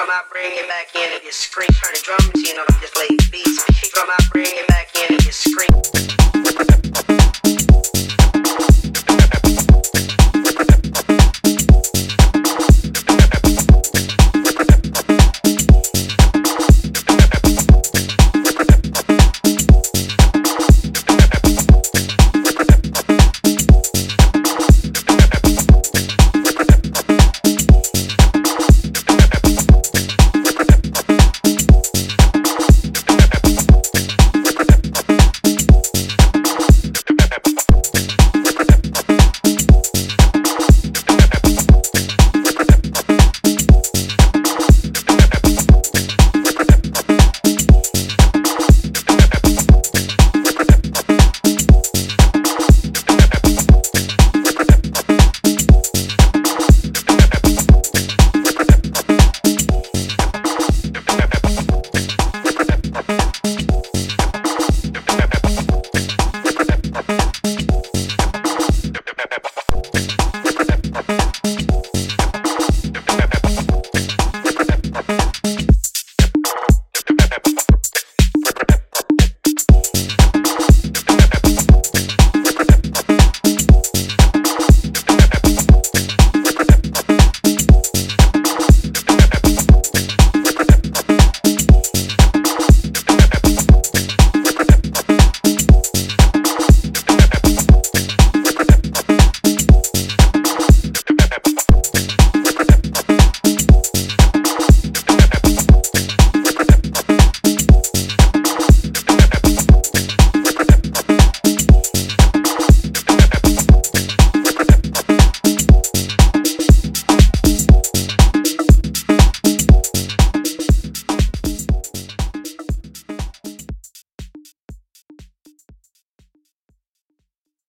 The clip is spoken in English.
Drum out, bring it back in and just scream. Turn the drum machine on,